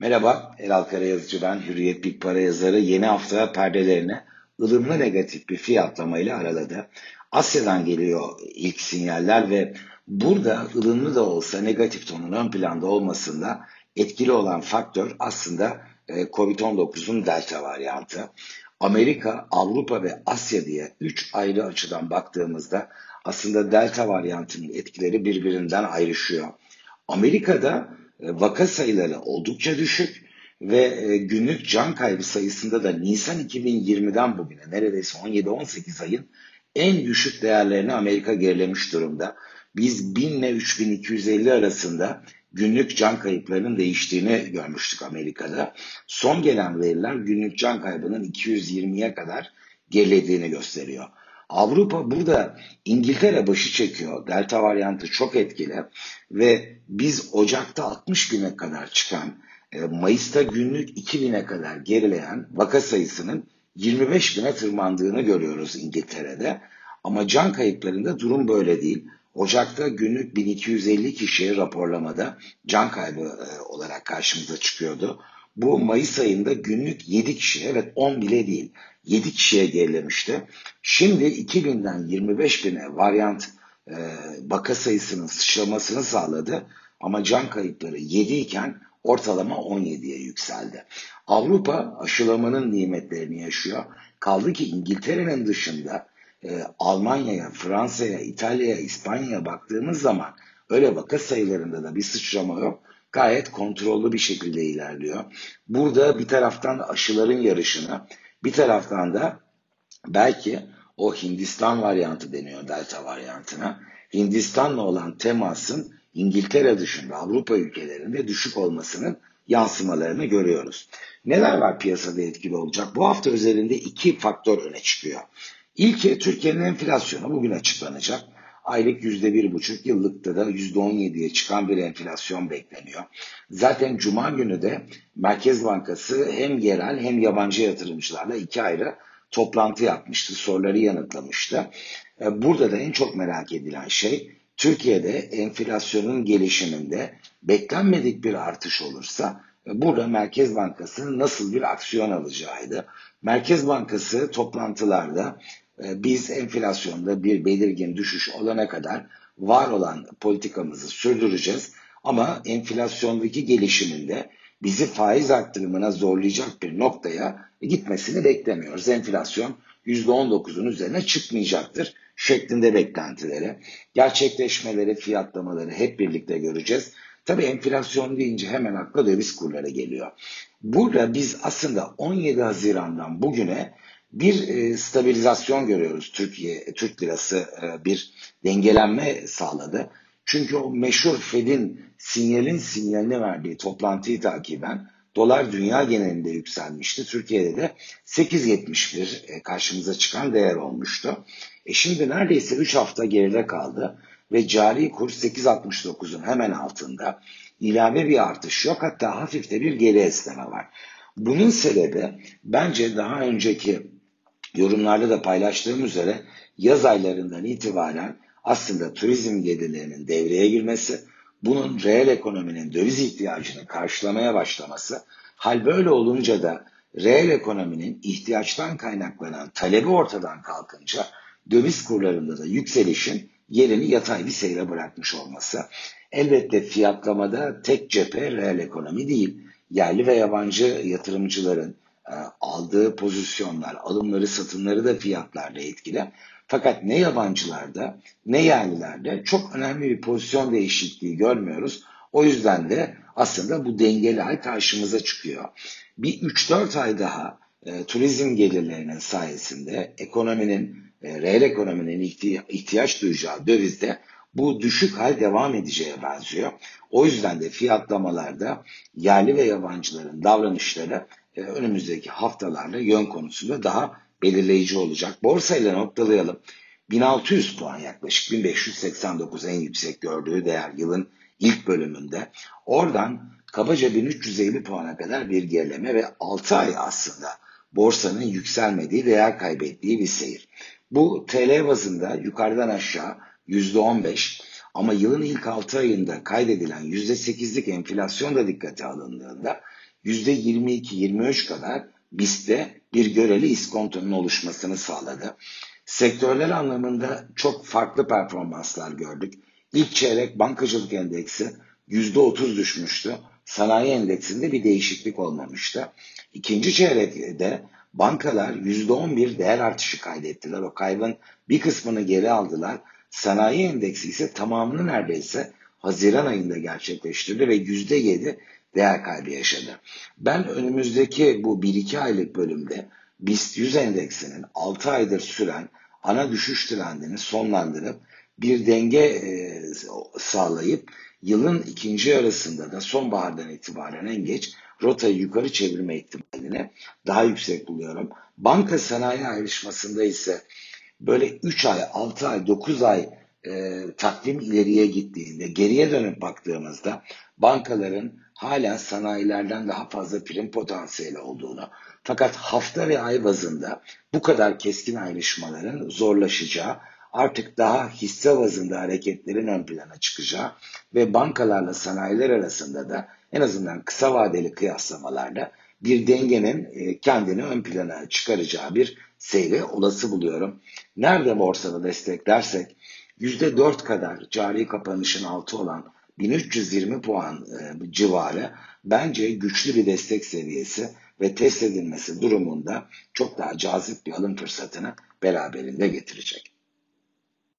Merhaba, Elal Karayazıcı ben, Hürriyet Big Para yazarı yeni hafta perdelerini ılımlı negatif bir fiyatlamayla araladı. Asya'dan geliyor ilk sinyaller ve burada ılımlı da olsa negatif tonun ön planda olmasında etkili olan faktör aslında e, Covid-19'un delta varyantı. Amerika, Avrupa ve Asya diye üç ayrı açıdan baktığımızda aslında delta varyantının etkileri birbirinden ayrışıyor. Amerika'da vaka sayıları oldukça düşük ve e, günlük can kaybı sayısında da Nisan 2020'den bugüne neredeyse 17-18 ayın en düşük değerlerini Amerika gerilemiş durumda. Biz 1000 ile 3250 arasında günlük can kayıplarının değiştiğini görmüştük Amerika'da. Son gelen veriler günlük can kaybının 220'ye kadar gerilediğini gösteriyor. Avrupa burada İngiltere başı çekiyor. Delta varyantı çok etkili ve biz Ocak'ta 60 güne kadar çıkan, e, Mayıs'ta günlük 2000'e kadar gerileyen vaka sayısının 25 bine tırmandığını görüyoruz İngiltere'de. Ama can kayıplarında durum böyle değil. Ocak'ta günlük 1250 kişiye raporlamada can kaybı e, olarak karşımıza çıkıyordu. Bu Mayıs ayında günlük 7 kişi, evet 10 bile değil, 7 kişiye gerilemişti. Şimdi 2000'den 25 bine varyant e, vaka sayısının sıçramasını sağladı. Ama can kayıpları 7 iken ortalama 17'ye yükseldi. Avrupa aşılamanın nimetlerini yaşıyor. Kaldı ki İngiltere'nin dışında e, Almanya'ya, Fransa'ya, İtalya'ya, İspanya'ya baktığımız zaman öyle vaka sayılarında da bir sıçrama yok. Gayet kontrollü bir şekilde ilerliyor. Burada bir taraftan aşıların yarışını, bir taraftan da belki o Hindistan varyantı deniyor delta varyantına. Hindistan'la olan temasın İngiltere dışında Avrupa ülkelerinde düşük olmasının yansımalarını görüyoruz. Neler var piyasada etkili olacak? Bu hafta üzerinde iki faktör öne çıkıyor. İlki Türkiye'nin enflasyonu bugün açıklanacak. Aylık yüzde bir buçuk, yıllıkta da yüzde on yediye çıkan bir enflasyon bekleniyor. Zaten Cuma günü de Merkez Bankası hem yerel hem yabancı yatırımcılarla iki ayrı toplantı yapmıştı, soruları yanıtlamıştı. E, burada da en çok merak edilen şey Türkiye'de enflasyonun gelişiminde beklenmedik bir artış olursa e, burada Merkez Bankası'nın nasıl bir aksiyon alacağıydı. Merkez Bankası toplantılarda biz enflasyonda bir belirgin düşüş olana kadar var olan politikamızı sürdüreceğiz. Ama enflasyondaki gelişiminde bizi faiz arttırımına zorlayacak bir noktaya gitmesini beklemiyoruz. Enflasyon %19'un üzerine çıkmayacaktır şeklinde beklentileri. Gerçekleşmeleri, fiyatlamaları hep birlikte göreceğiz. Tabii enflasyon deyince hemen akla döviz kurları geliyor. Burada biz aslında 17 Haziran'dan bugüne bir e, stabilizasyon görüyoruz. Türkiye Türk lirası e, bir dengelenme sağladı. Çünkü o meşhur Fed'in sinyalin sinyalini verdiği toplantıyı takiben dolar dünya genelinde yükselmişti. Türkiye'de de 8.71 e, karşımıza çıkan değer olmuştu. E şimdi neredeyse 3 hafta geride kaldı ve cari kur 8.69'un hemen altında. ilave bir artış yok hatta hafif de bir geri esneme var. Bunun sebebi bence daha önceki yorumlarda da paylaştığım üzere yaz aylarından itibaren aslında turizm gelirlerinin devreye girmesi, bunun reel ekonominin döviz ihtiyacını karşılamaya başlaması, hal böyle olunca da reel ekonominin ihtiyaçtan kaynaklanan talebi ortadan kalkınca döviz kurlarında da yükselişin yerini yatay bir seyre bırakmış olması. Elbette fiyatlamada tek cephe reel ekonomi değil, yerli ve yabancı yatırımcıların aldığı pozisyonlar, alımları, satımları da fiyatlarla etkili. Fakat ne yabancılarda ne yerlilerde çok önemli bir pozisyon değişikliği görmüyoruz. O yüzden de aslında bu dengeli ay karşımıza çıkıyor. Bir 3-4 ay daha e, turizm gelirlerinin sayesinde ekonominin, e, reel ekonominin ihtiyaç duyacağı dövizde bu düşük hal devam edeceğe benziyor. O yüzden de fiyatlamalarda yerli ve yabancıların davranışları önümüzdeki haftalarda yön konusunda daha belirleyici olacak. Borsayla noktalayalım. 1600 puan yaklaşık 1589 en yüksek gördüğü değer yılın ilk bölümünde. Oradan kabaca 1350 puana kadar bir gerileme ve 6 ay aslında borsanın yükselmediği, değer kaybettiği bir seyir. Bu TL bazında yukarıdan aşağı %15 Ama yılın ilk 6 ayında kaydedilen %8'lik enflasyon da dikkate alındığında %22-23 kadar BIST'te bir göreli iskontonun oluşmasını sağladı. Sektörler anlamında çok farklı performanslar gördük. İlk çeyrek bankacılık endeksi %30 düşmüştü. Sanayi endeksinde bir değişiklik olmamıştı. İkinci çeyrekte bankalar %11 değer artışı kaydettiler. O kaybın bir kısmını geri aldılar. Sanayi endeksi ise tamamını neredeyse Haziran ayında gerçekleştirdi ve %7 değer kaybı yaşadı. Ben önümüzdeki bu 1-2 aylık bölümde BIST 100 endeksinin 6 aydır süren ana düşüş trendini sonlandırıp bir denge e, sağlayıp yılın ikinci yarısında da sonbahardan itibaren en geç rotayı yukarı çevirme ihtimalini daha yüksek buluyorum. Banka sanayi ayrışmasında ise böyle 3 ay, 6 ay, 9 ay e, takvim ileriye gittiğinde geriye dönüp baktığımızda bankaların hala sanayilerden daha fazla prim potansiyeli olduğunu fakat hafta ve ay bazında bu kadar keskin ayrışmaların zorlaşacağı artık daha hisse bazında hareketlerin ön plana çıkacağı ve bankalarla sanayiler arasında da en azından kısa vadeli kıyaslamalarda bir dengenin e, kendini ön plana çıkaracağı bir seyri olası buluyorum. Nerede borsada desteklersek %4 kadar cari kapanışın altı olan 1320 puan e, civarı bence güçlü bir destek seviyesi ve test edilmesi durumunda çok daha cazip bir alım fırsatını beraberinde getirecek.